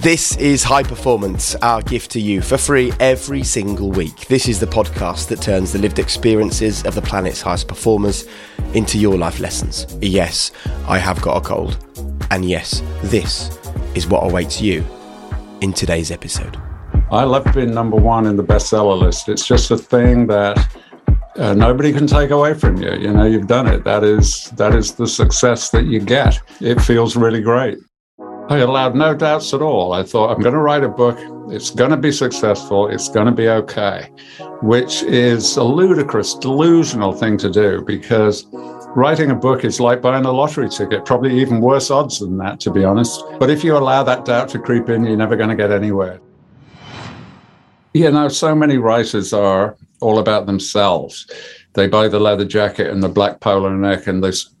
This is High Performance, our gift to you for free every single week. This is the podcast that turns the lived experiences of the planet's highest performers into your life lessons. Yes, I have got a cold. And yes, this is what awaits you in today's episode. I love being number one in the bestseller list. It's just a thing that uh, nobody can take away from you. You know, you've done it. That is that is the success that you get. It feels really great. I allowed no doubts at all. I thought, I'm going to write a book. It's going to be successful. It's going to be okay, which is a ludicrous, delusional thing to do because writing a book is like buying a lottery ticket, probably even worse odds than that, to be honest. But if you allow that doubt to creep in, you're never going to get anywhere. You know, so many writers are all about themselves. They buy the leather jacket and the black polo neck and this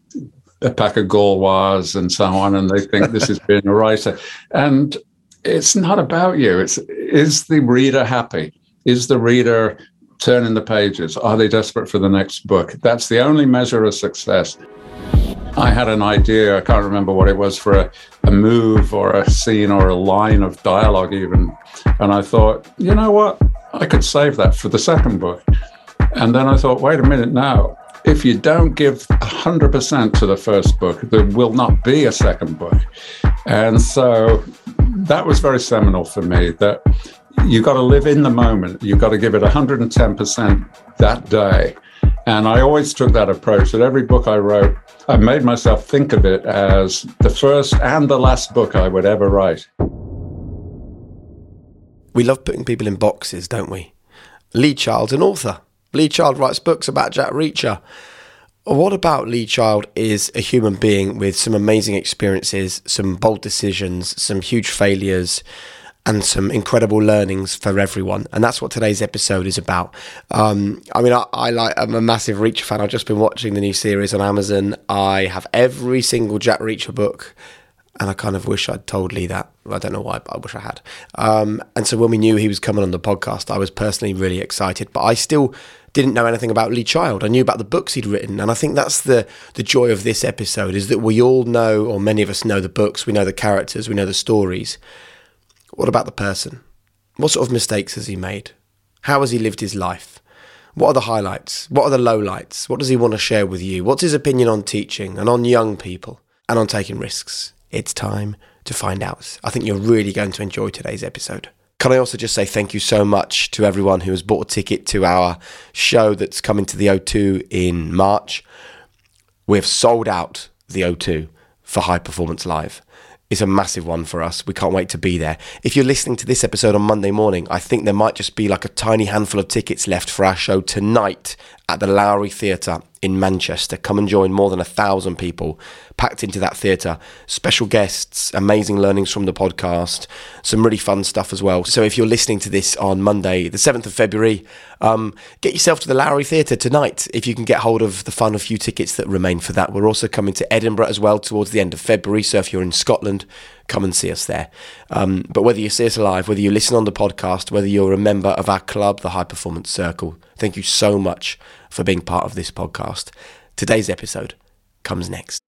a pack of Gauloises and so on, and they think this is being a writer. And it's not about you. It's is the reader happy? Is the reader turning the pages? Are they desperate for the next book? That's the only measure of success. I had an idea, I can't remember what it was, for a, a move or a scene or a line of dialogue, even. And I thought, you know what? I could save that for the second book. And then I thought, wait a minute now if you don't give 100% to the first book, there will not be a second book. And so that was very seminal for me that you've got to live in the moment. You've got to give it 110% that day. And I always took that approach that every book I wrote, I made myself think of it as the first and the last book I would ever write. We love putting people in boxes, don't we? Lee Child's an author. Lee Child writes books about Jack Reacher. What about Lee Child is a human being with some amazing experiences, some bold decisions, some huge failures, and some incredible learnings for everyone. And that's what today's episode is about. Um, I mean, I, I, like, I'm a massive Reacher fan. I've just been watching the new series on Amazon. I have every single Jack Reacher book and I kind of wish I'd told Lee that. I don't know why, but I wish I had. Um, and so when we knew he was coming on the podcast, I was personally really excited. But I still didn't know anything about Lee Child. I knew about the books he'd written, and I think that's the the joy of this episode is that we all know, or many of us know, the books. We know the characters. We know the stories. What about the person? What sort of mistakes has he made? How has he lived his life? What are the highlights? What are the lowlights? What does he want to share with you? What's his opinion on teaching and on young people and on taking risks? It's time to find out. I think you're really going to enjoy today's episode. Can I also just say thank you so much to everyone who has bought a ticket to our show that's coming to the O2 in March? We have sold out the O2 for High Performance Live. It's a massive one for us. We can't wait to be there. If you're listening to this episode on Monday morning, I think there might just be like a tiny handful of tickets left for our show tonight at the Lowry Theatre in Manchester. Come and join more than a thousand people packed into that theatre. Special guests, amazing learnings from the podcast, some really fun stuff as well. So if you're listening to this on Monday, the 7th of February, um, get yourself to the Lowry Theatre tonight if you can get hold of the final few tickets that remain for that. We're also coming to Edinburgh as well towards the end of February. So if you're in Scotland, come and see us there. Um, but whether you see us live, whether you listen on the podcast, whether you're a member of our club, the High Performance Circle, thank you so much for being part of this podcast. Today's episode comes next.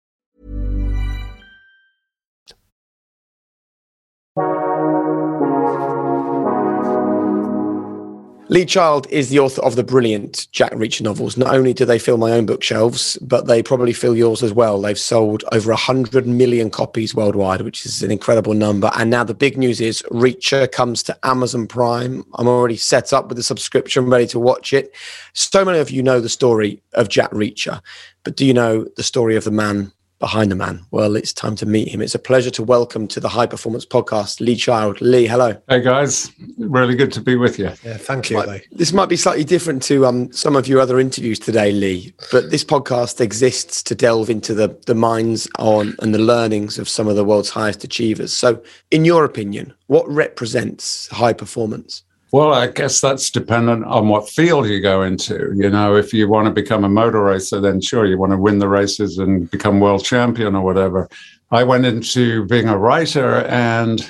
Lee Child is the author of the brilliant Jack Reacher novels. Not only do they fill my own bookshelves, but they probably fill yours as well. They've sold over 100 million copies worldwide, which is an incredible number. And now the big news is Reacher comes to Amazon Prime. I'm already set up with the subscription, ready to watch it. So many of you know the story of Jack Reacher, but do you know the story of the man behind the man. Well, it's time to meet him. It's a pleasure to welcome to the High Performance Podcast, Lee Child. Lee, hello. Hey guys, really good to be with you. Yeah, thank you, Lee. This might be slightly different to um, some of your other interviews today, Lee, but this podcast exists to delve into the the minds on and the learnings of some of the world's highest achievers. So, in your opinion, what represents high performance? Well, I guess that's dependent on what field you go into. You know, if you want to become a motor racer, then sure, you want to win the races and become world champion or whatever. I went into being a writer, and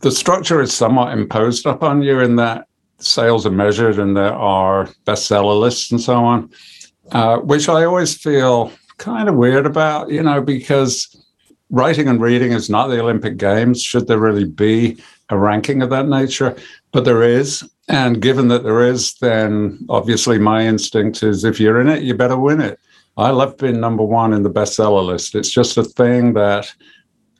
the structure is somewhat imposed upon you in that sales are measured and there are bestseller lists and so on, uh, which I always feel kind of weird about, you know, because writing and reading is not the Olympic Games. Should there really be a ranking of that nature? But there is. And given that there is, then obviously my instinct is if you're in it, you better win it. I love being number one in the bestseller list. It's just a thing that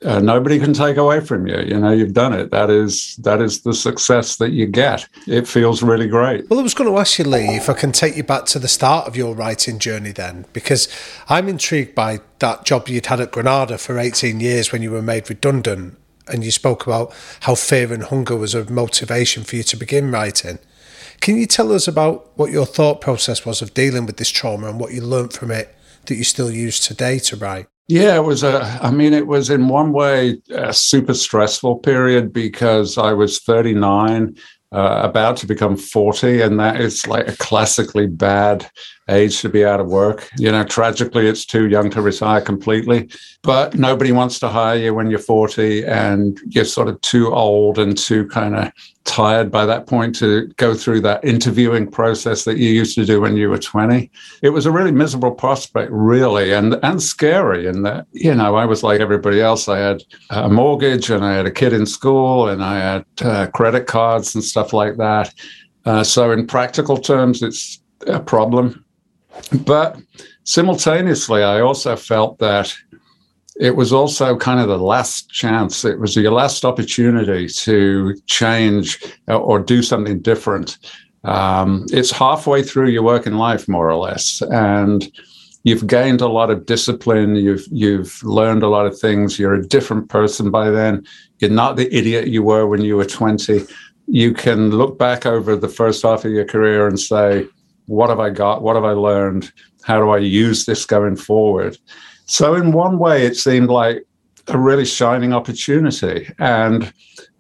uh, nobody can take away from you. You know, you've done it. That is that is the success that you get. It feels really great. Well, I was going to ask you, Lee, if I can take you back to the start of your writing journey, then, because I'm intrigued by that job you'd had at Granada for 18 years when you were made redundant, and you spoke about how fear and hunger was a motivation for you to begin writing. Can you tell us about what your thought process was of dealing with this trauma and what you learned from it that you still use today to write? Yeah, it was a, I mean, it was in one way a super stressful period because I was 39, uh, about to become 40, and that is like a classically bad age to be out of work. You know, tragically, it's too young to retire completely, but nobody wants to hire you when you're 40 and you're sort of too old and too kind of tired by that point to go through that interviewing process that you used to do when you were 20. It was a really miserable prospect, really, and, and scary. And that, you know, I was like everybody else. I had a mortgage and I had a kid in school and I had uh, credit cards and stuff like that. Uh, so, in practical terms, it's a problem. But simultaneously, I also felt that it was also kind of the last chance. It was your last opportunity to change or do something different. Um, it's halfway through your working life, more or less, and you've gained a lot of discipline. You've you've learned a lot of things. You're a different person by then. You're not the idiot you were when you were 20. You can look back over the first half of your career and say, what have I got? What have I learned? How do I use this going forward? So, in one way, it seemed like a really shining opportunity. And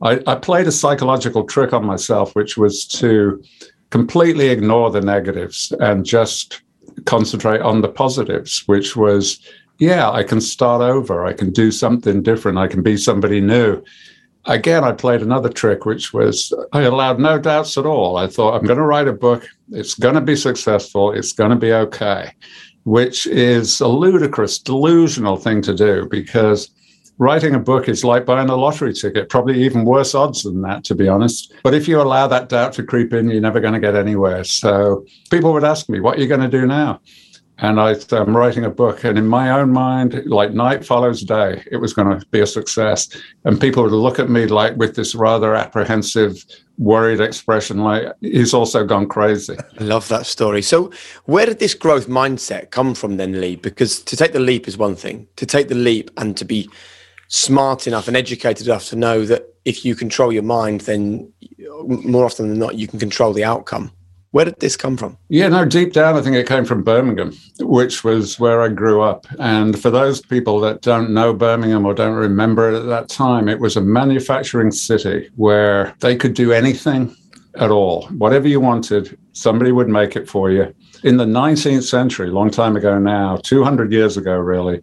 I, I played a psychological trick on myself, which was to completely ignore the negatives and just concentrate on the positives, which was, yeah, I can start over. I can do something different. I can be somebody new again, I played another trick, which was I allowed no doubts at all. I thought, I'm going to write a book. It's going to be successful. It's going to be okay, which is a ludicrous, delusional thing to do because writing a book is like buying a lottery ticket, probably even worse odds than that, to be honest. But if you allow that doubt to creep in, you're never going to get anywhere. So people would ask me, What are you going to do now? And I, am writing a book. And in my own mind, like night follows day, it was going to be a success. And people would look at me like with this rather apprehensive, worried expression, like he's also gone crazy. I love that story. So, where did this growth mindset come from then, Lee? Because to take the leap is one thing, to take the leap and to be smart enough and educated enough to know that if you control your mind, then uh, more often than not, you can control the outcome. Where did this come from? Yeah, no, deep down, I think it came from Birmingham, which was where I grew up. And for those people that don't know Birmingham or don't remember it at that time, it was a manufacturing city where they could do anything at all. Whatever you wanted, somebody would make it for you. In the 19th century, long time ago now, 200 years ago, really,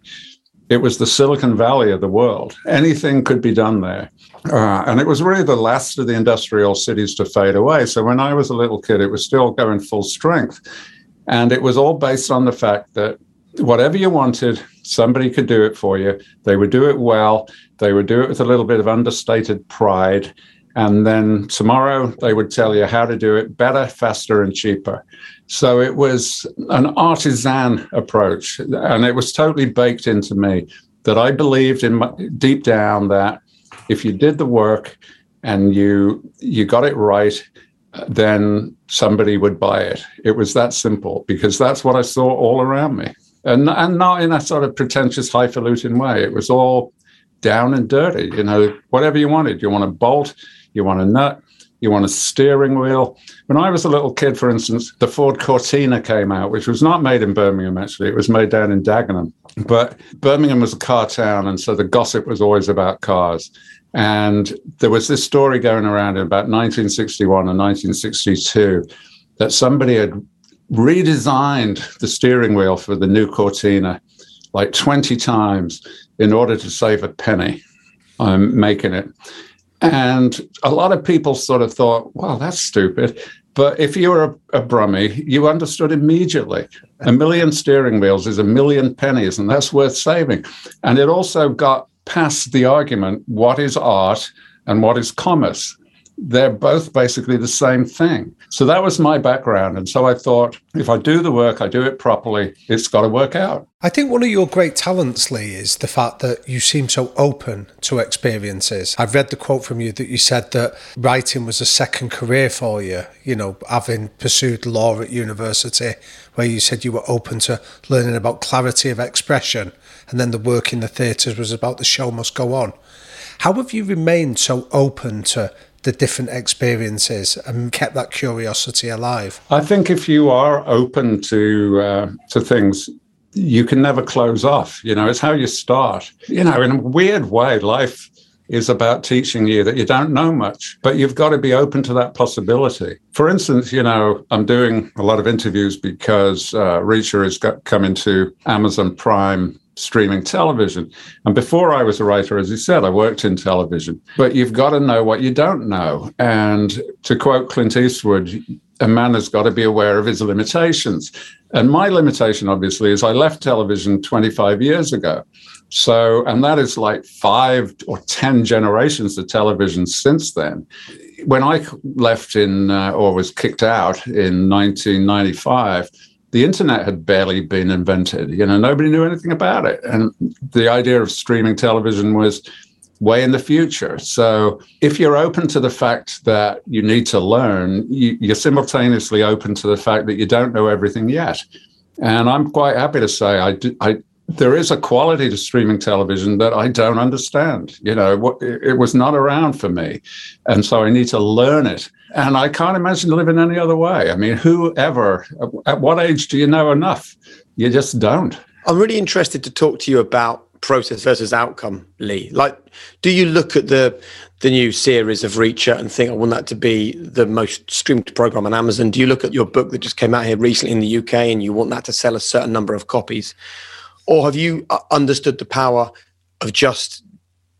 it was the Silicon Valley of the world. Anything could be done there. Uh, and it was really the last of the industrial cities to fade away. So when I was a little kid, it was still going full strength. And it was all based on the fact that whatever you wanted, somebody could do it for you. They would do it well. They would do it with a little bit of understated pride. And then tomorrow they would tell you how to do it better, faster, and cheaper. So it was an artisan approach. And it was totally baked into me that I believed in my, deep down that if you did the work and you you got it right, then somebody would buy it. It was that simple because that's what I saw all around me. And, and not in a sort of pretentious, highfalutin way. It was all down and dirty, you know, whatever you wanted. You want a bolt, you want a nut, you want a steering wheel. When I was a little kid, for instance, the Ford Cortina came out, which was not made in Birmingham, actually. It was made down in Dagenham. But Birmingham was a car town, and so the gossip was always about cars. And there was this story going around in about 1961 and 1962 that somebody had redesigned the steering wheel for the new Cortina like 20 times in order to save a penny on making it. And a lot of people sort of thought, well, that's stupid. But if you were a, a Brummie, you understood immediately. A million steering wheels is a million pennies, and that's worth saving. And it also got past the argument what is art and what is commerce. They're both basically the same thing. So that was my background. And so I thought, if I do the work, I do it properly, it's got to work out. I think one of your great talents, Lee, is the fact that you seem so open to experiences. I've read the quote from you that you said that writing was a second career for you, you know, having pursued law at university, where you said you were open to learning about clarity of expression, and then the work in the theatres was about the show must go on. How have you remained so open to the different experiences and kept that curiosity alive? I think if you are open to uh, to things, you can never close off. You know, it's how you start. You know, in a weird way, life is about teaching you that you don't know much, but you've got to be open to that possibility. For instance, you know, I'm doing a lot of interviews because uh, Reacher has got, come into Amazon Prime streaming television. And before I was a writer, as you said, I worked in television. But you've got to know what you don't know. And to quote Clint Eastwood, a man has got to be aware of his limitations. And my limitation, obviously, is I left television 25 years ago. So, and that is like five or 10 generations of television since then. When I left in uh, or was kicked out in 1995, the internet had barely been invented. You know, nobody knew anything about it. And the idea of streaming television was way in the future. So if you're open to the fact that you need to learn, you, are simultaneously open to the fact that you don't know everything yet. And I'm quite happy to say I, I there is a quality to streaming television that I don't understand. You know, it was not around for me. And so I need to learn it. And I can't imagine living any other way. I mean, whoever, at what age do you know enough? You just don't. I'm really interested to talk to you about process versus outcome, Lee. Like, do you look at the the new series of Reacher and think I want that to be the most streamed program on Amazon? Do you look at your book that just came out here recently in the UK and you want that to sell a certain number of copies? Or have you uh, understood the power of just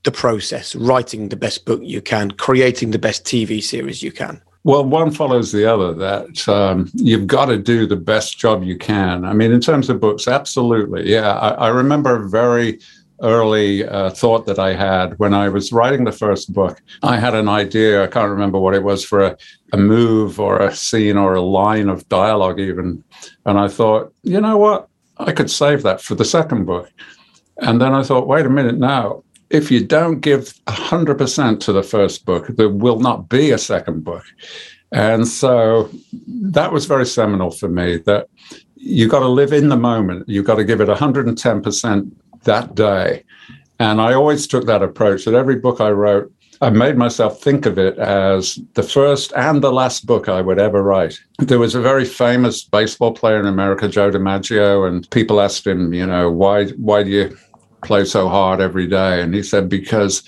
the process, writing the best book you can, creating the best TV series you can? Well, one follows the other. That um, you've got to do the best job you can. I mean, in terms of books, absolutely. Yeah, I, I remember a very early uh, thought that I had when I was writing the first book. I had an idea. I can't remember what it was for a, a move or a scene or a line of dialogue, even. And I thought, you know what? I could save that for the second book. And then I thought, wait a minute now, if you don't give 100% to the first book, there will not be a second book. And so that was very seminal for me that you got to live in the moment. You've got to give it 110% that day. And I always took that approach that every book I wrote, I made myself think of it as the first and the last book I would ever write. There was a very famous baseball player in America, Joe DiMaggio, and people asked him, you know, why why do you play so hard every day? And he said, because,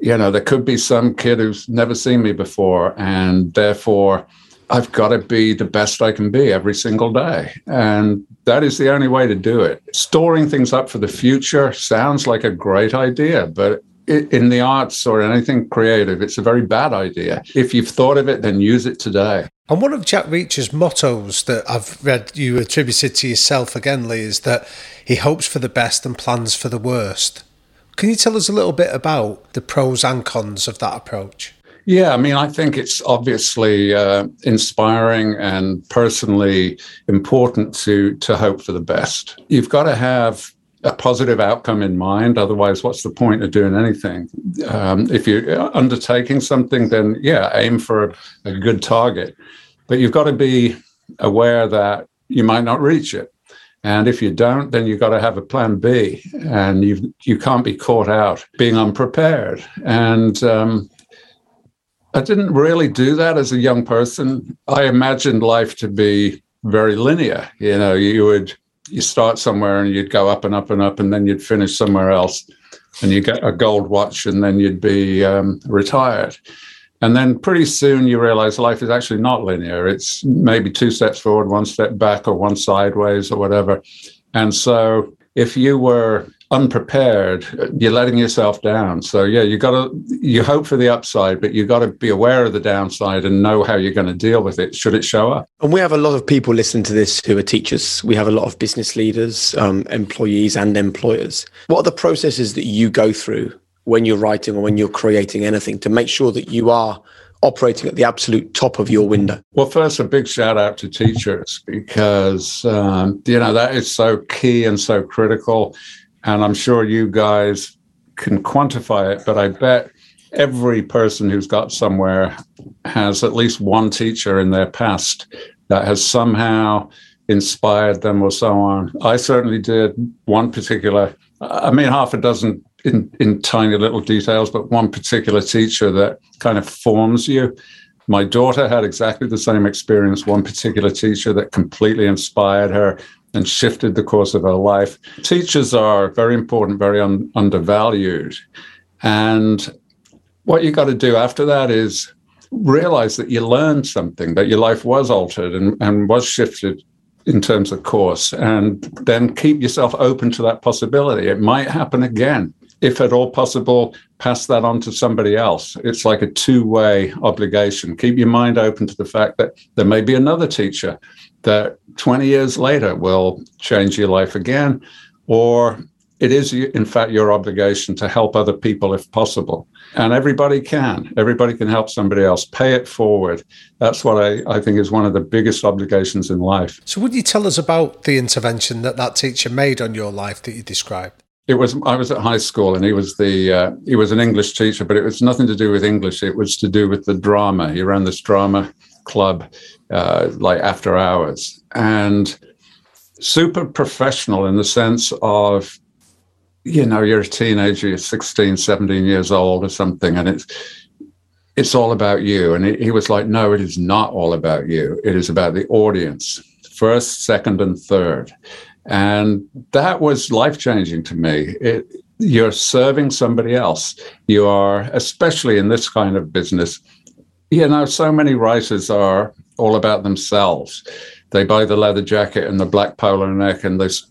you know, there could be some kid who's never seen me before, and therefore I've got to be the best I can be every single day. And that is the only way to do it. Storing things up for the future sounds like a great idea, but in the arts or anything creative, it's a very bad idea. If you've thought of it, then use it today. And one of Jack Reacher's mottos that I've read you attributed to yourself again, Lee, is that he hopes for the best and plans for the worst. Can you tell us a little bit about the pros and cons of that approach? Yeah, I mean, I think it's obviously uh, inspiring and personally important to to hope for the best. You've got to have a positive outcome in mind. Otherwise, what's the point of doing anything? Um, if you're undertaking something, then yeah, aim for a, a good target. But you've got to be aware that you might not reach it. And if you don't, then you've got to have a plan B, and you you can't be caught out being unprepared. And um, I didn't really do that as a young person. I imagined life to be very linear. You know, you would you start somewhere and you'd go up and up and up, and then you'd finish somewhere else, and you get a gold watch, and then you'd be um, retired. And then pretty soon you realize life is actually not linear. It's maybe two steps forward, one step back, or one sideways, or whatever. And so if you were unprepared, you're letting yourself down. So yeah, you got to you hope for the upside, but you got to be aware of the downside and know how you're going to deal with it should it show up. And we have a lot of people listening to this who are teachers. We have a lot of business leaders, um, employees, and employers. What are the processes that you go through when you're writing or when you're creating anything to make sure that you are operating at the absolute top of your window? Well, first, a big shout out to teachers because, um, you know, that is so key and so critical. And I'm sure you guys can quantify it, but I bet every person who's got somewhere has at least one teacher in their past that has somehow inspired them or so on. I certainly did. One particular, I mean, half a dozen in, in tiny little details, but one particular teacher that kind of forms you. My daughter had exactly the same experience, one particular teacher that completely inspired her and shifted the course of her life. Teachers are very important, very un- undervalued. And what you got to do after that is realize that you learned something, that your life was altered and, and was shifted in terms of course, and then keep yourself open to that possibility. It might happen again. If at all possible, pass that on to somebody else. It's like a two way obligation. Keep your mind open to the fact that there may be another teacher that 20 years later will change your life again, or it is, in fact, your obligation to help other people if possible. And everybody can. Everybody can help somebody else. Pay it forward. That's what I, I think is one of the biggest obligations in life. So, would you tell us about the intervention that that teacher made on your life that you described? It was I was at high school and he was the uh, he was an English teacher, but it was nothing to do with English. It was to do with the drama. He ran this drama club uh, like after hours. And super professional in the sense of you know you're a teenager you're 16 17 years old or something and it's it's all about you. And he, was like no it is not all about you. It is about the audience first second and third. And that was life changing to me. It, you're serving somebody else. You are especially in this kind of business you know so many writers are all about themselves. They buy the leather jacket and the black polo neck and this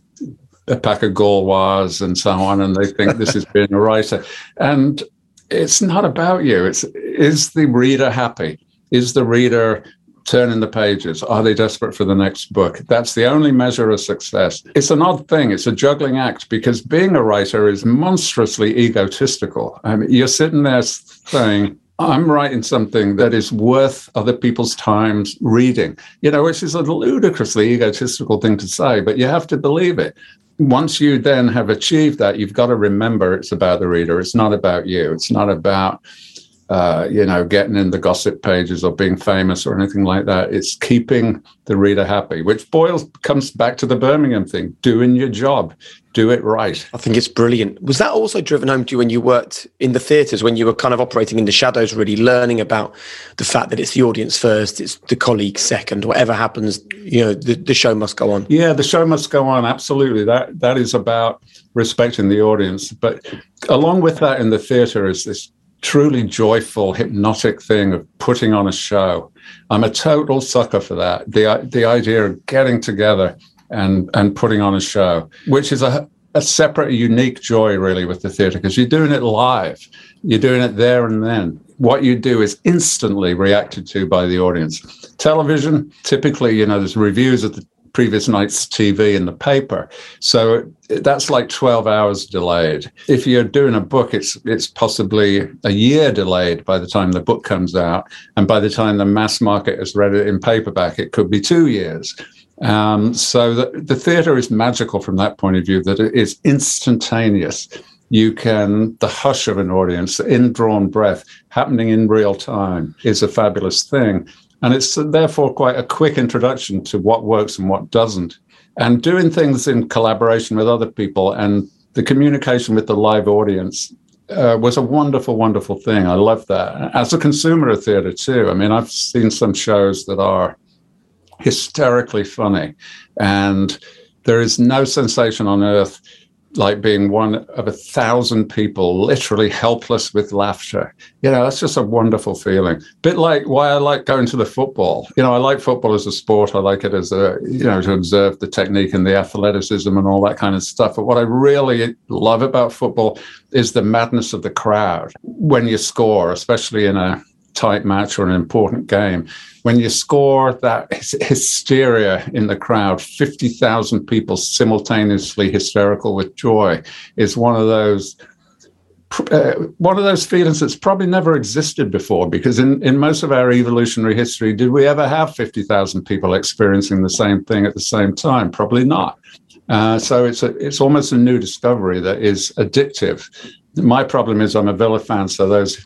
a pack of Gauloises and so on, and they think this is being a writer. And it's not about you. It's is the reader happy? Is the reader turning the pages? Are they desperate for the next book? That's the only measure of success. It's an odd thing. It's a juggling act because being a writer is monstrously egotistical. I mean, you're sitting there saying, I'm writing something that is worth other people's times reading, you know, which is a ludicrously egotistical thing to say, but you have to believe it. Once you then have achieved that, you've got to remember it's about the reader. It's not about you. It's not about, uh, you know, getting in the gossip pages or being famous or anything like that. It's keeping the reader happy, which boils comes back to the Birmingham thing: doing your job, do it right. I think it's brilliant. Was that also driven home to you when you worked in the theatres, when you were kind of operating in the shadows, really learning about the fact that it's the audience first, it's the colleague second, whatever happens, you know, the, the show must go on. Yeah, the show must go on. Absolutely. That that is about respecting the audience. But along with that in the theatre is this truly joyful, hypnotic thing of putting on a show. I'm a total sucker for that. The the idea of getting together and and putting on a show, which is a a separate, unique joy really with the theatre because you're doing it live, you're doing it there and then. What you do is instantly reacted to by the audience. Television, typically, you know, there's reviews at the previous night's TV in the paper. So that's like 12 hours delayed. If you're doing a book, it's it's possibly a year delayed by the time the book comes out. And by the time the mass market has read it in paperback, it could be two years. Um, so the, the theater is magical from that point of view, that it is instantaneous. You can, the hush of an audience, the indrawn breath happening in real time is a fabulous thing. And it's therefore quite a quick introduction to what works and what doesn't. And doing things in collaboration with other people and the communication with the live audience uh, was a wonderful, wonderful thing. I love that. As a consumer of theater, too, I mean, I've seen some shows that are hysterically funny. And there is no sensation on earth like being one of a thousand people literally helpless with laughter. You know, that's just a wonderful feeling. Bit like why I like going to the football. You know, I like football as a sport. I like it as a, you know, to observe the technique and the athleticism and all that kind of stuff. But what I really love about football is the madness of the crowd when you score, especially in a tight match or an important game, when you score that hysteria in the crowd, 50,000 people simultaneously hysterical with joy is one of those. Uh, one of those feelings that's probably never existed before because in, in most of our evolutionary history did we ever have 50,000 people experiencing the same thing at the same time? Probably not. Uh, so it's a, it's almost a new discovery that is addictive. My problem is i'm a villa fan so those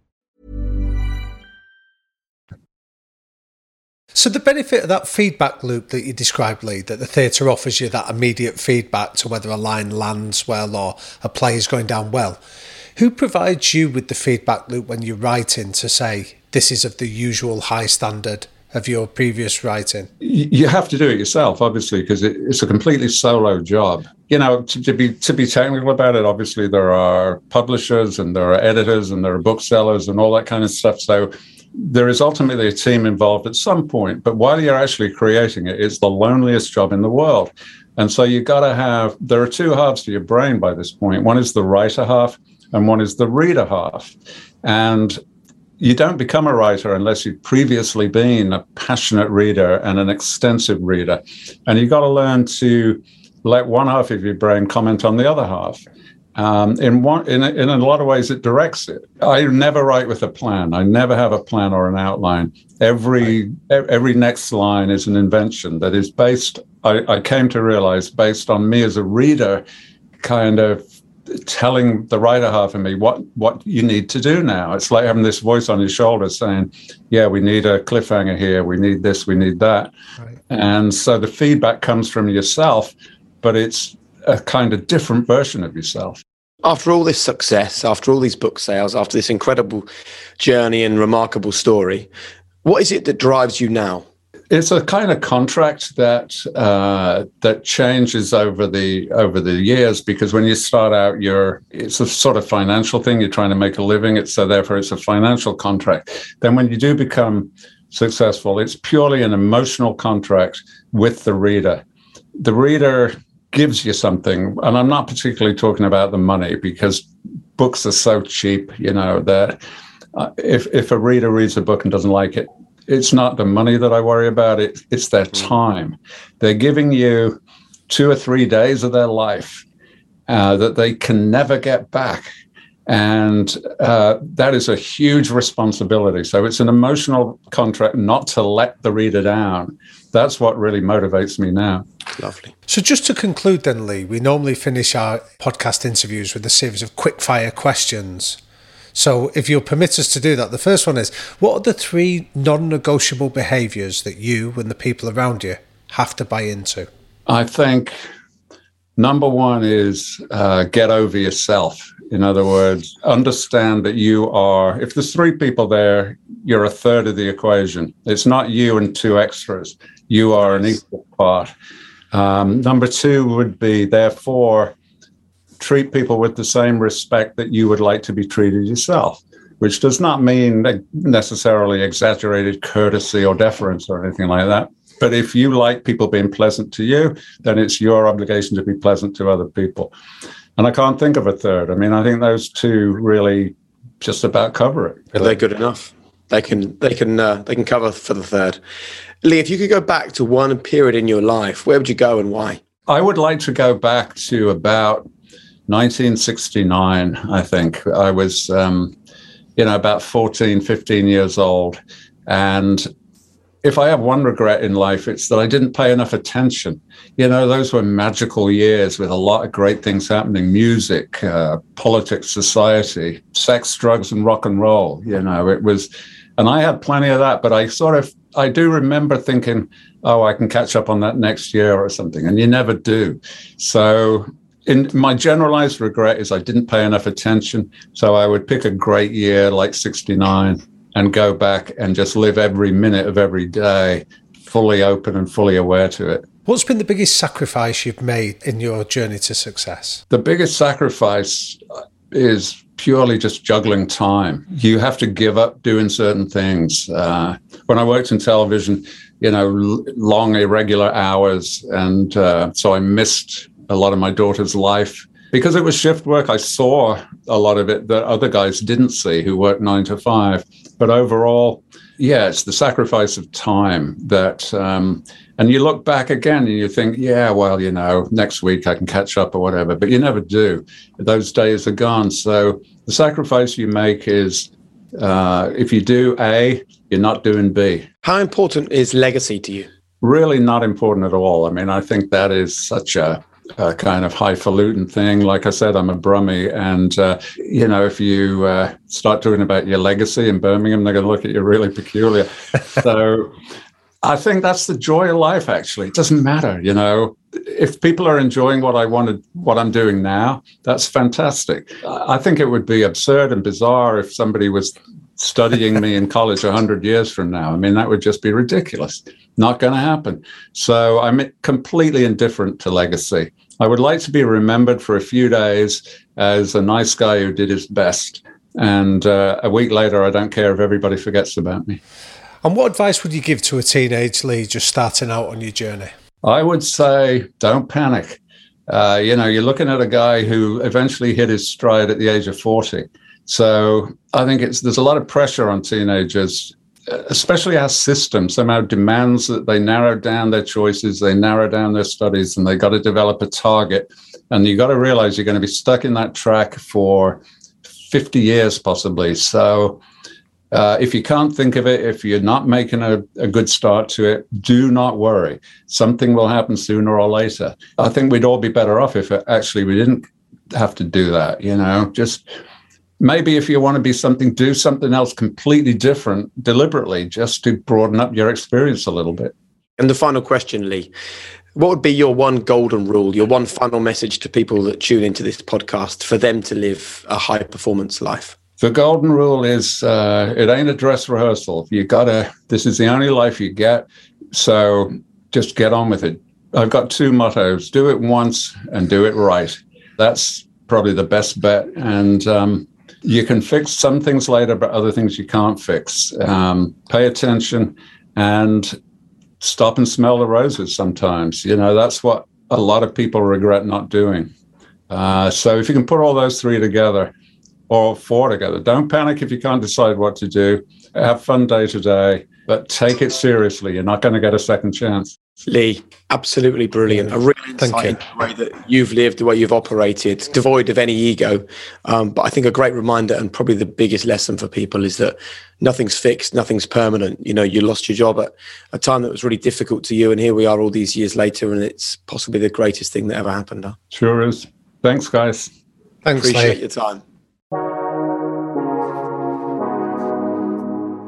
So the benefit of that feedback loop that you described, Lee, that the theatre offers you that immediate feedback to whether a line lands well or a play is going down well. Who provides you with the feedback loop when you're writing to say this is of the usual high standard of your previous writing? You have to do it yourself, obviously, because it's a completely solo job. You know, to, to, be to be technical about it, obviously there are publishers and there are editors and there are booksellers and all that kind of stuff. So there is ultimately a team involved at some point, but while you're actually creating it, it's the loneliest job in the world. And so you've got to have, there are two halves to your brain by this point. One is the writer half, and one is the reader half. And you don't become a writer unless you've previously been a passionate reader and an extensive reader. And you've got to learn to let one half of your brain comment on the other half. Um, in one, in a, in a lot of ways, it directs it. I never write with a plan. I never have a plan or an outline. Every right. every next line is an invention that is based. I, I came to realize based on me as a reader, kind of telling the writer half of me what what you need to do now. It's like having this voice on your shoulder saying, "Yeah, we need a cliffhanger here. We need this. We need that." Right. And so the feedback comes from yourself, but it's a kind of different version of yourself. After all this success, after all these book sales, after this incredible journey and remarkable story, what is it that drives you now? It's a kind of contract that uh, that changes over the over the years because when you start out, you're it's a sort of financial thing. You're trying to make a living. It's so therefore it's a financial contract. Then when you do become successful, it's purely an emotional contract with the reader. The reader gives you something. And I'm not particularly talking about the money because books are so cheap, you know, that uh, if, if a reader reads a book and doesn't like it, it's not the money that I worry about. It, it's their mm. time. They're giving you two or three days of their life uh, that they can never get back. And uh, that is a huge responsibility. So it's an emotional contract not to let the reader down. That's what really motivates me now. Lovely. So, just to conclude, then, Lee, we normally finish our podcast interviews with a series of quick fire questions. So, if you'll permit us to do that, the first one is What are the three non negotiable behaviours that you and the people around you have to buy into? I think number one is uh, get over yourself. In other words, understand that you are, if there's three people there, you're a third of the equation. It's not you and two extras. You are an equal part. Um, number two would be, therefore, treat people with the same respect that you would like to be treated yourself, which does not mean necessarily exaggerated courtesy or deference or anything like that. But if you like people being pleasant to you, then it's your obligation to be pleasant to other people. And I can't think of a third. I mean, I think those two really just about cover it. Are They're good enough. They can they can uh, they can cover for the third. Lee, if you could go back to one period in your life, where would you go and why? I would like to go back to about 1969. I think I was, um, you know, about 14, 15 years old, and if I have one regret in life, it's that I didn't pay enough attention. You know, those were magical years with a lot of great things happening music, uh, politics, society, sex, drugs, and rock and roll. You know, it was, and I had plenty of that, but I sort of, I do remember thinking, oh, I can catch up on that next year or something. And you never do. So, in my generalized regret is I didn't pay enough attention. So I would pick a great year like 69 and go back and just live every minute of every day fully open and fully aware to it. What's been the biggest sacrifice you've made in your journey to success? The biggest sacrifice is purely just juggling time. You have to give up doing certain things. Uh, when I worked in television, you know, long, irregular hours. And uh, so I missed a lot of my daughter's life because it was shift work, I saw a lot of it that other guys didn't see who worked nine to five. But overall, yeah, it's the sacrifice of time that, um, and you look back again and you think, yeah, well, you know, next week I can catch up or whatever, but you never do. Those days are gone. So the sacrifice you make is uh, if you do A, you're not doing B. How important is legacy to you? Really not important at all. I mean, I think that is such a a kind of highfalutin thing. Like I said, I'm a Brummie, and uh, you know, if you uh, start talking about your legacy in Birmingham, they're going to look at you really peculiar. so, I think that's the joy of life. Actually, it doesn't matter, you know. If people are enjoying what I wanted, what I'm doing now, that's fantastic. I think it would be absurd and bizarre if somebody was studying me in college 100 years from now. I mean, that would just be ridiculous. Not going to happen. So I'm completely indifferent to legacy. I would like to be remembered for a few days as a nice guy who did his best. And uh, a week later, I don't care if everybody forgets about me. And what advice would you give to a teenage Lee just starting out on your journey? I would say don't panic. Uh, you know, you're looking at a guy who eventually hit his stride at the age of 40. So I think it's there's a lot of pressure on teenagers especially our system somehow demands that they narrow down their choices, they narrow down their studies, and they got to develop a target. And you got to realize you're going to be stuck in that track for 50 years, possibly. So, uh, if you can't think of it, if you're not making a, a good start to it, do not worry. Something will happen sooner or later. I think we'd all be better off if actually we didn't have to do that. You know, just maybe if you want to be something, do something else completely different deliberately just to broaden up your experience a little bit. And the final question, Lee. What would be your one golden rule, your one final message to people that tune into this podcast for them to live a high performance life? The golden rule is uh, it ain't a dress rehearsal. You gotta, this is the only life you get. So just get on with it. I've got two mottos do it once and do it right. That's probably the best bet. And um, you can fix some things later, but other things you can't fix. Um, pay attention and stop and smell the roses sometimes. You know, that's what a lot of people regret not doing. Uh, so if you can put all those three together or four together, don't panic if you can't decide what to do. Have fun day to day, but take it seriously. You're not going to get a second chance. Lee, absolutely brilliant. A real insight you. into the way that you've lived, the way you've operated, devoid of any ego. Um, but I think a great reminder and probably the biggest lesson for people is that nothing's fixed, nothing's permanent. You know, you lost your job at a time that was really difficult to you, and here we are all these years later, and it's possibly the greatest thing that ever happened. Huh? Sure is. Thanks, guys. Thanks, Appreciate Lee. your time.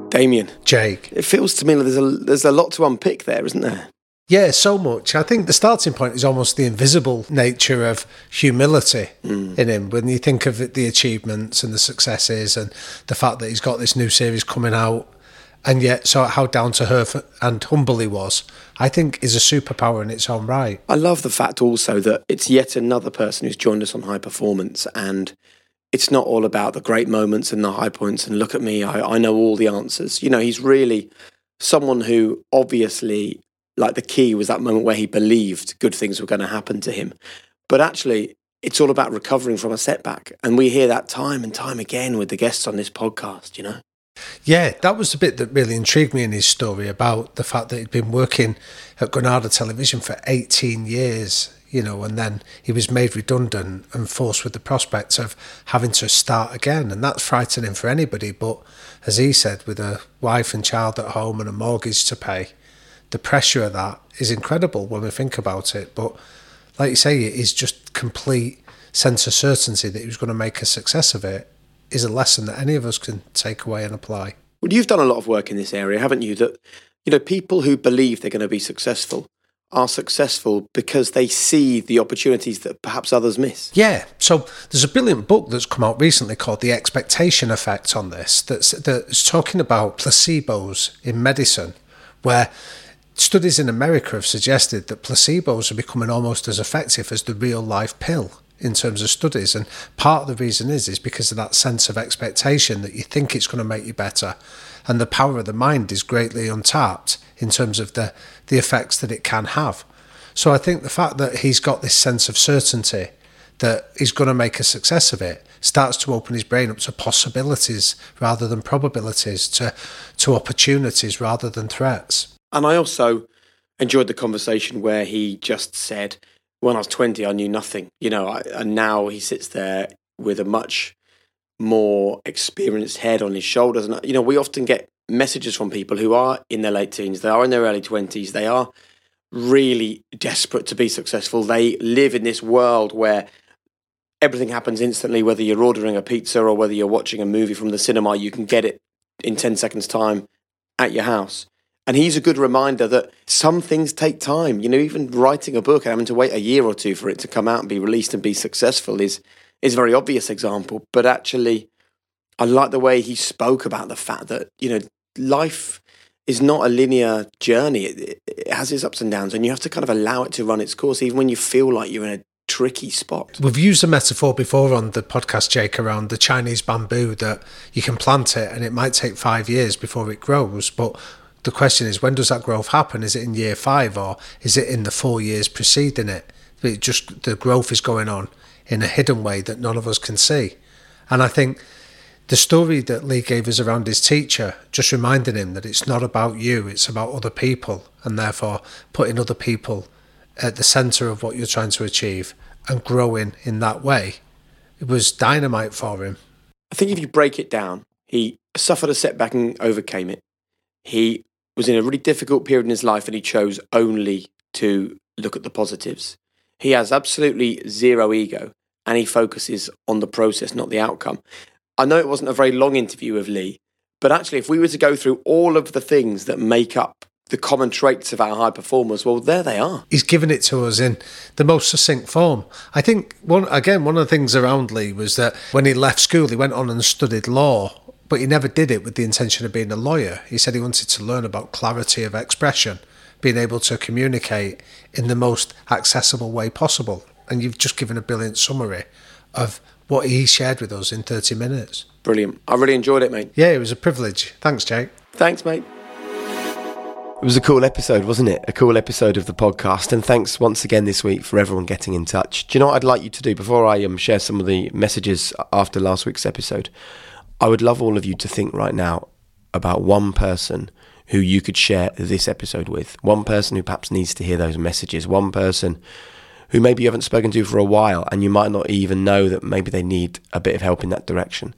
Damian, Jake. it feels to me like there's a there's a lot to unpick there, isn't there? Yeah, so much. I think the starting point is almost the invisible nature of humility mm. in him. When you think of it, the achievements and the successes and the fact that he's got this new series coming out, and yet so how down to earth and humble he was, I think is a superpower in its own right. I love the fact also that it's yet another person who's joined us on high performance and it's not all about the great moments and the high points and look at me, I, I know all the answers. You know, he's really someone who obviously, like the key was that moment where he believed good things were going to happen to him. But actually, it's all about recovering from a setback. And we hear that time and time again with the guests on this podcast, you know? Yeah, that was the bit that really intrigued me in his story about the fact that he'd been working at Granada Television for 18 years, you know, and then he was made redundant and forced with the prospect of having to start again. And that's frightening for anybody. But as he said, with a wife and child at home and a mortgage to pay, the pressure of that is incredible when we think about it. But like you say, it is just complete sense of certainty that he was going to make a success of it is a lesson that any of us can take away and apply. Well, you've done a lot of work in this area, haven't you? That, you know, people who believe they're going to be successful are successful because they see the opportunities that perhaps others miss. Yeah, so there's a brilliant book that's come out recently called The Expectation Effect on this that's that's talking about placebos in medicine, where studies in America have suggested that placebos are becoming almost as effective as the real life pill in terms of studies. And part of the reason is is because of that sense of expectation that you think it's going to make you better. And the power of the mind is greatly untapped in terms of the, the effects that it can have. So I think the fact that he's got this sense of certainty that he's going to make a success of it starts to open his brain up to possibilities rather than probabilities, to, to opportunities rather than threats. And I also enjoyed the conversation where he just said, when I was 20, I knew nothing, you know, I, and now he sits there with a much more experienced head on his shoulders. And, uh, you know, we often get messages from people who are in their late teens, they are in their early 20s, they are really desperate to be successful. They live in this world where everything happens instantly, whether you're ordering a pizza or whether you're watching a movie from the cinema, you can get it in 10 seconds' time at your house. And he's a good reminder that some things take time. You know, even writing a book and having to wait a year or two for it to come out and be released and be successful is is a very obvious example. But actually, I like the way he spoke about the fact that you know life is not a linear journey. It, it has its ups and downs, and you have to kind of allow it to run its course, even when you feel like you're in a tricky spot. We've used a metaphor before on the podcast, Jake, around the Chinese bamboo that you can plant it and it might take five years before it grows, but the question is when does that growth happen? Is it in year five or is it in the four years preceding it? It just the growth is going on in a hidden way that none of us can see. And i think the story that lee gave us around his teacher just reminding him that it's not about you it's about other people and therefore putting other people at the center of what you're trying to achieve and growing in that way. It was dynamite for him. I think if you break it down, he suffered a setback and overcame it. He was in a really difficult period in his life and he chose only to look at the positives. He has absolutely zero ego and he focuses on the process, not the outcome. I know it wasn't a very long interview of Lee, but actually, if we were to go through all of the things that make up the common traits of our high performers, well, there they are. he's given it to us in the most succinct form. I think one again one of the things around Lee was that when he left school, he went on and studied law, but he never did it with the intention of being a lawyer. He said he wanted to learn about clarity of expression, being able to communicate in the most accessible way possible. And you've just given a brilliant summary of what he shared with us in 30 minutes. Brilliant. I really enjoyed it, mate. Yeah, it was a privilege. Thanks, Jake. Thanks, mate. It was a cool episode, wasn't it? A cool episode of the podcast. And thanks once again this week for everyone getting in touch. Do you know what I'd like you to do before I um, share some of the messages after last week's episode? I would love all of you to think right now about one person who you could share this episode with. One person who perhaps needs to hear those messages. One person who maybe you haven't spoken to for a while and you might not even know that maybe they need a bit of help in that direction.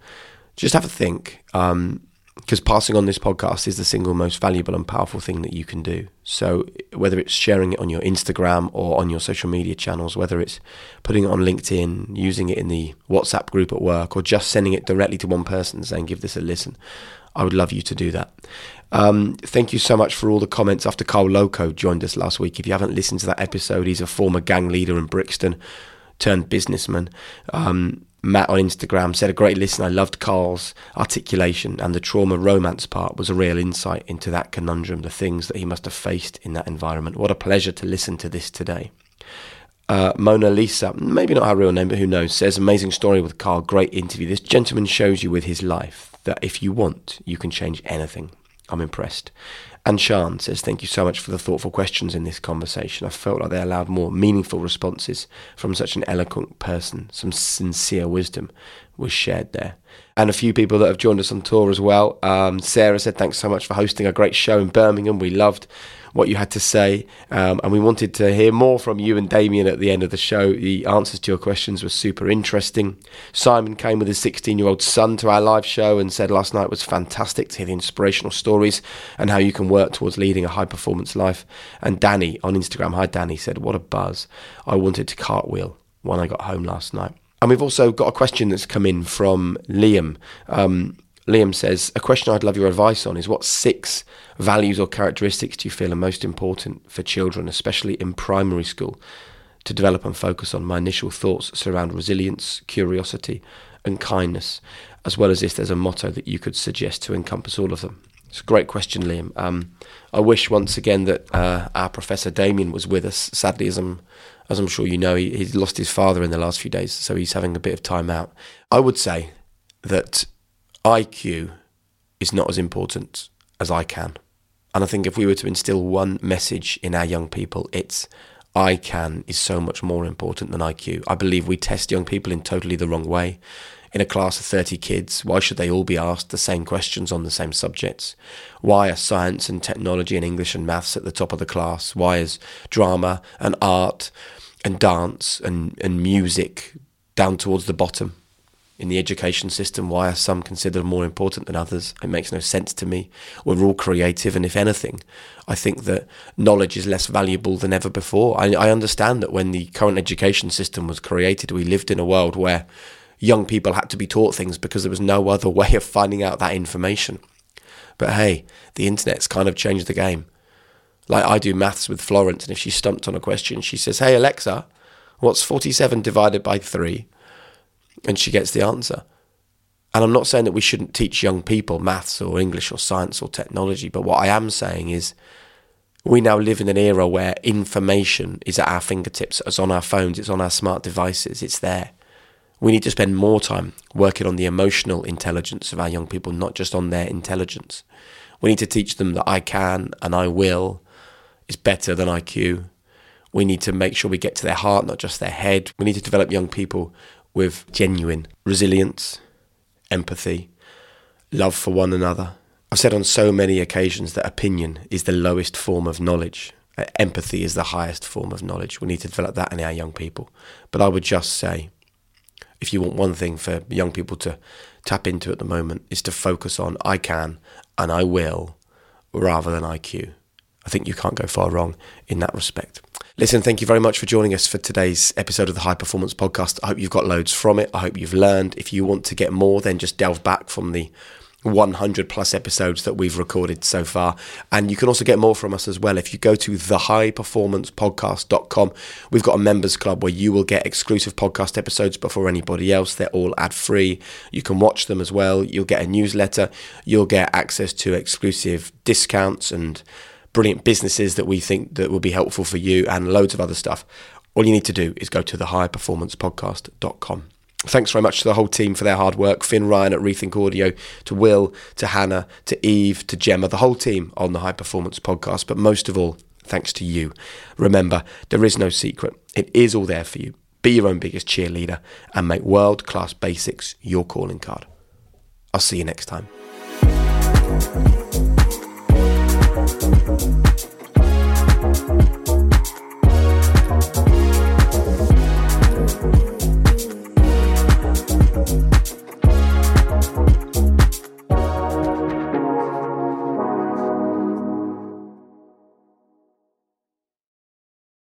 Just have a think. Um, because passing on this podcast is the single most valuable and powerful thing that you can do. So, whether it's sharing it on your Instagram or on your social media channels, whether it's putting it on LinkedIn, using it in the WhatsApp group at work, or just sending it directly to one person saying, give this a listen, I would love you to do that. Um, thank you so much for all the comments after Carl Lokko joined us last week. If you haven't listened to that episode, he's a former gang leader in Brixton turned businessman. Um, Matt on Instagram said a great listen. I loved Carl's articulation, and the trauma romance part was a real insight into that conundrum, the things that he must have faced in that environment. What a pleasure to listen to this today. Uh, Mona Lisa, maybe not her real name, but who knows, says amazing story with Carl, great interview. This gentleman shows you with his life that if you want, you can change anything. I'm impressed. And Sean says, Thank you so much for the thoughtful questions in this conversation. I felt like they allowed more meaningful responses from such an eloquent person. Some sincere wisdom was shared there. And a few people that have joined us on tour as well. Um, Sarah said, Thanks so much for hosting a great show in Birmingham. We loved what you had to say. Um, and we wanted to hear more from you and Damian at the end of the show. The answers to your questions were super interesting. Simon came with his 16 year old son to our live show and said last night was fantastic to hear the inspirational stories and how you can work towards leading a high performance life. And Danny on Instagram, hi Danny, said, What a buzz. I wanted to cartwheel when I got home last night. And we've also got a question that's come in from Liam. Um, Liam says, A question I'd love your advice on is what six values or characteristics do you feel are most important for children, especially in primary school, to develop and focus on? My initial thoughts surround resilience, curiosity, and kindness, as well as if there's a motto that you could suggest to encompass all of them. It's a great question, Liam. Um, I wish once again that uh, our professor Damian was with us. Sadly, as I'm as I'm sure you know, he, he's lost his father in the last few days, so he's having a bit of time out. I would say that IQ is not as important as I can. And I think if we were to instill one message in our young people, it's I can is so much more important than IQ. I believe we test young people in totally the wrong way. In a class of 30 kids, why should they all be asked the same questions on the same subjects? Why are science and technology and English and maths at the top of the class? Why is drama and art and dance and, and music down towards the bottom? In the education system. Why are some considered more important than others? It makes no sense to me. We're all creative, and if anything, I think that knowledge is less valuable than ever before. I, I understand that when the current education system was created, we lived in a world where young people had to be taught things because there was no other way of finding out that information. But hey, the internet's kind of changed the game. Like I do maths with Florence, and if she's stumped on a question, she says, Hey, Alexa, what's 47 divided by 3? And she gets the answer. And I'm not saying that we shouldn't teach young people maths or English or science or technology, but what I am saying is we now live in an era where information is at our fingertips, it's on our phones, it's on our smart devices, it's there. We need to spend more time working on the emotional intelligence of our young people, not just on their intelligence. We need to teach them that I can and I will is better than IQ. We need to make sure we get to their heart, not just their head. We need to develop young people with genuine resilience, empathy, love for one another. I've said on so many occasions that opinion is the lowest form of knowledge. Uh, empathy is the highest form of knowledge. We need to develop that in our young people. But I would just say, if you want one thing for young people to tap into at the moment, is to focus on I can and I will rather than IQ. I think you can't go far wrong in that respect. Listen, thank you very much for joining us for today's episode of the High Performance Podcast. I hope you've got loads from it. I hope you've learned. If you want to get more, then just delve back from the 100 plus episodes that we've recorded so far. And you can also get more from us as well. If you go to thehighperformancepodcast.com, we've got a members club where you will get exclusive podcast episodes before anybody else. They're all ad free. You can watch them as well. You'll get a newsletter. You'll get access to exclusive discounts and brilliant businesses that we think that will be helpful for you and loads of other stuff. All you need to do is go to thehighperformancepodcast.com. Thanks very much to the whole team for their hard work. Finn Ryan at Rethink Audio, to Will, to Hannah, to Eve, to Gemma, the whole team on the High Performance Podcast. But most of all, thanks to you. Remember, there is no secret. It is all there for you. Be your own biggest cheerleader and make world class basics your calling card. I'll see you next time.